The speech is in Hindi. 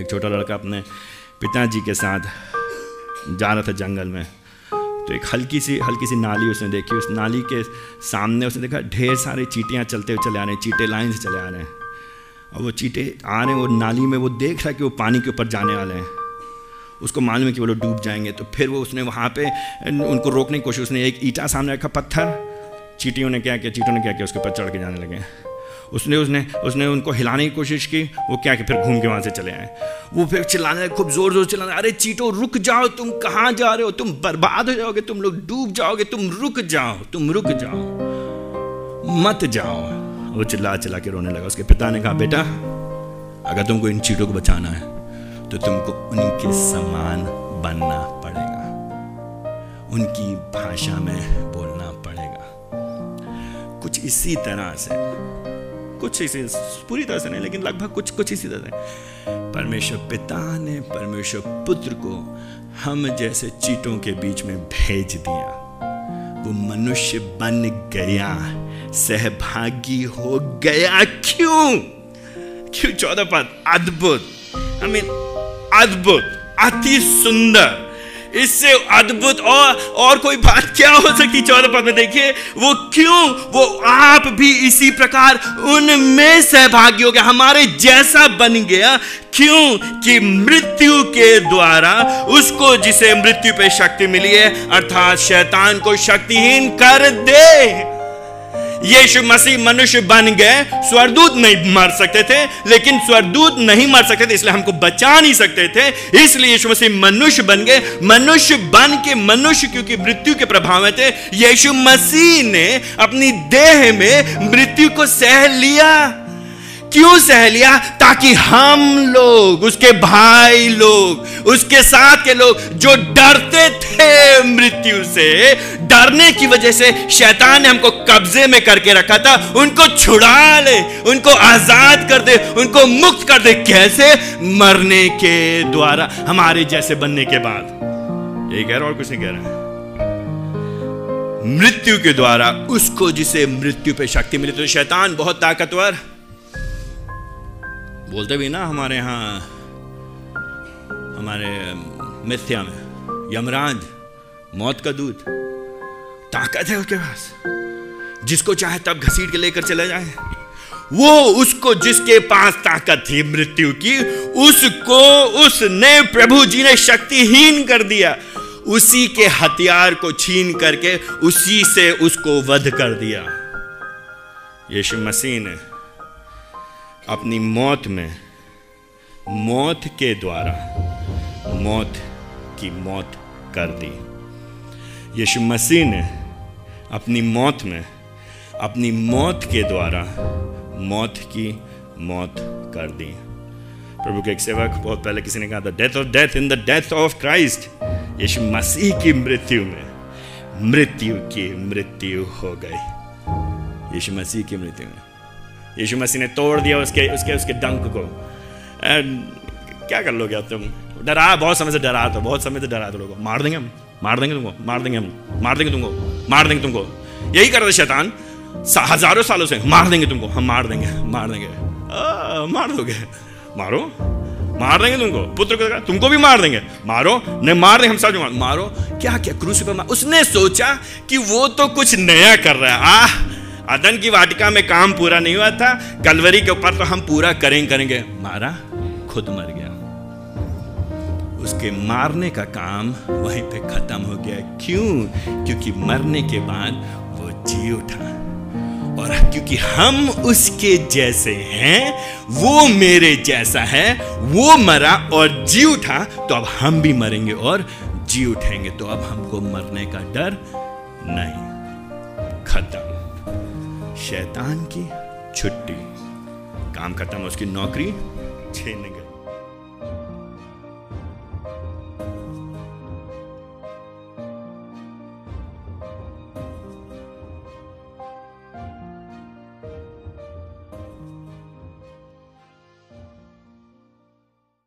एक छोटा लड़का अपने पिताजी के साथ जा रहा था जंगल में। तो एक हल्की सी हल्की सी नाली उसने देखी। उस नाली के सामने उसने देखा, ढेर सारे चीटियाँ चलते हुए चले आ रहे हैं, चीटे लाइन से चले आ रहे हैं। और वो चीटे आ रहे हैं, वो नाली में वो देख रहा है कि वो पानी के ऊपर जाने वाले हैं। उसको मालूम है कि वो लोग डूब जाएँगे। तो फिर वो उसने वहाँ पे, उनको रोकने की कोशिश, उसने एक ईटा सामने रखा पत्थर। चीटियों ने क्या किया, चीटों ने क्या किया, उसके ऊपर चढ़ के जाने लगे। उसने उसने उसने उनको हिलाने की कोशिश की, वो क्या कि फिर घूम के वहाँ से चले आए। वो फिर चिल्लाने लगे, खूब ज़ोर ज़ोर चिल्लाने अरे चीटो, रुक जाओ, तुम कहाँ जा रहे हो? तुम बर्बाद हो जाओगे, तुम लोग डूब जाओगे, तुम रुक जाओ, तुम रुक जाओ, मत जाओ। वो चिल्ला चिल्ला के रोने लगा। उसके पिता ने कहा, बेटा, अगर तुमको इन चीटों को बचाना है तो तुमको उनके समान बनना पड़ेगा। उनकी भाषा में बोलना पड़ेगा। कुछ इसी तरह से कुछ इसी पूरी तरह से नहीं, लेकिन लगभग कुछ कुछ इसी तरह से। परमेश्वर पिता ने परमेश्वर पुत्र को हम जैसे चीटों के बीच में भेज दिया। वो मनुष्य बन गया, सहभागी हो गया। क्यों? क्यों? चौदह पद अद्भुत। आई मीन अद्भुत, अति सुंदर। इससे अद्भुत और और कोई बात क्या हो सकती? चौदह पद में देखिए, वो क्यों, वो आप भी इसी प्रकार उनमें सहभागी हो गया हमारे जैसा बन गया। क्यों? कि मृत्यु के द्वारा उसको, जिसे मृत्यु पे शक्ति मिली है, अर्थात शैतान को शक्तिहीन कर दे। यीशु मसीह मनुष्य बन गए, स्वर्गदूत नहीं मर सकते थे, लेकिन स्वर्गदूत नहीं मर सकते थे, इसलिए हमको बचा नहीं सकते थे, इसलिए यीशु मसीह मनुष्य बन गए। मनुष्य बन के मनुष्य क्योंकि मृत्यु के प्रभाव में थे, यीशु मसीह ने अपनी देह में मृत्यु को सह लिया। क्यों सह लिया? ताकि हम लोग, उसके भाई लोग, उसके साथ के लोग, जो डरते थे मृत्यु से, डरने की वजह से शैतान ने हमको कब्जे में करके रखा था। उनको छुड़ा ले, उनको आज़ाद कर दे, उनको मुक्त कर दे। कैसे? मरने के द्वारा, हमारे जैसे बनने के बाद। ये कह रहा और कुछ नहीं कह रहा है। मृत्यु के द्वारा, उसको जिसे मृत्यु पे शक्ति मिली तो शैतान बहुत ताकतवर। बोलते भी ना हमारे यहाँ, हमारे मिथ्या में, यमराज, मौत का दूध ताकत है उसके पास। जिसको चाहे तब घसीट के लेकर चले जाए। वो उसको जिसके पास ताकत थी, मृत्यु की, उसको, उसने प्रभु जी ने शक्तिहीन कर दिया। उसी के हथियार को छीन करके उसी से उसको वध कर दिया। यीशु मसीह ने अपनी मौत में, मौत के द्वारा मौत की मौत कर दी। यीशु मसीह ने अपनी मौत में, अपनी मौत के द्वारा मौत की मौत कर दी। प्रभु के एक सेवक, बहुत पहले किसी ने कहा था death of death in the death of Christ यीशु मसीह की मृत्यु में, मृत्यु की मृत्यु हो गई। यीशु मसीह की मृत्यु में। यीशु मसीह ने तोड़ दिया उसके उसके उसके डंक को क्या कर लोगे तुम डरा बहुत समय से डरा तो बहुत समय से डरा तो लोगों मार देंगे हम मार देंगे तुमको मार देंगे हम मार देंगे तुमको मार देंगे तुमको यही कर रहे शैतान हज़ारों सालों से मार देंगे तुमको हम मार देंगे मार देंगे आ, मार दोगे मारो मार देंगे तुमको पुत्र को तुमको भी मार देंगे मारो नहीं मार देंगे हम सब मार, मारो क्या क्या क्रूस पर उसने सोचा कि वो तो कुछ नया कर रहा है आह अदन की वाटिका में काम पूरा नहीं हुआ था, कलवरी के ऊपर तो हम पूरा करें करेंगे। मारा, खुद मर गया। उसके मारने का काम वहीं पे खत्म हो गया। क्यों? क्योंकि मरने के बाद वो जी उठा। और क्योंकि हम उसके जैसे हैं, वो मेरे जैसा है, वो मरा और जी उठा तो अब हम भी मरेंगे और जी उठेंगे तो अब हमको मरने का डर नहीं। खत्म। शैतान की छुट्टी। काम खत्म उसकी नौकरी छीन